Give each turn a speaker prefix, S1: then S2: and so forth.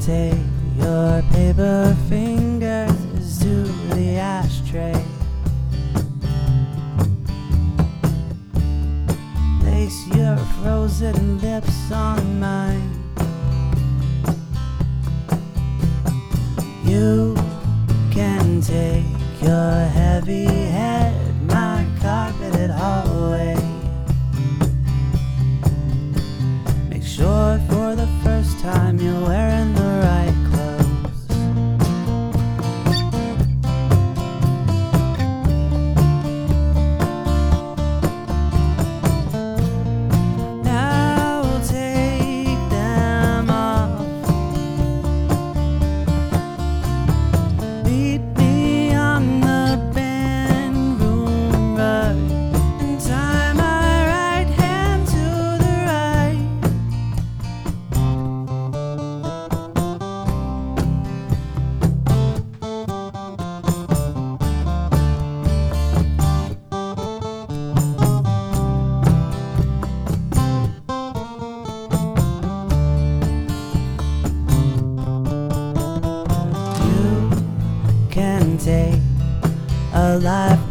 S1: take your paper fingers to the ashtray. Place your frozen lips on mine. You can take your heavy head, my carpeted hallway. Make sure for the first time you're wearing a live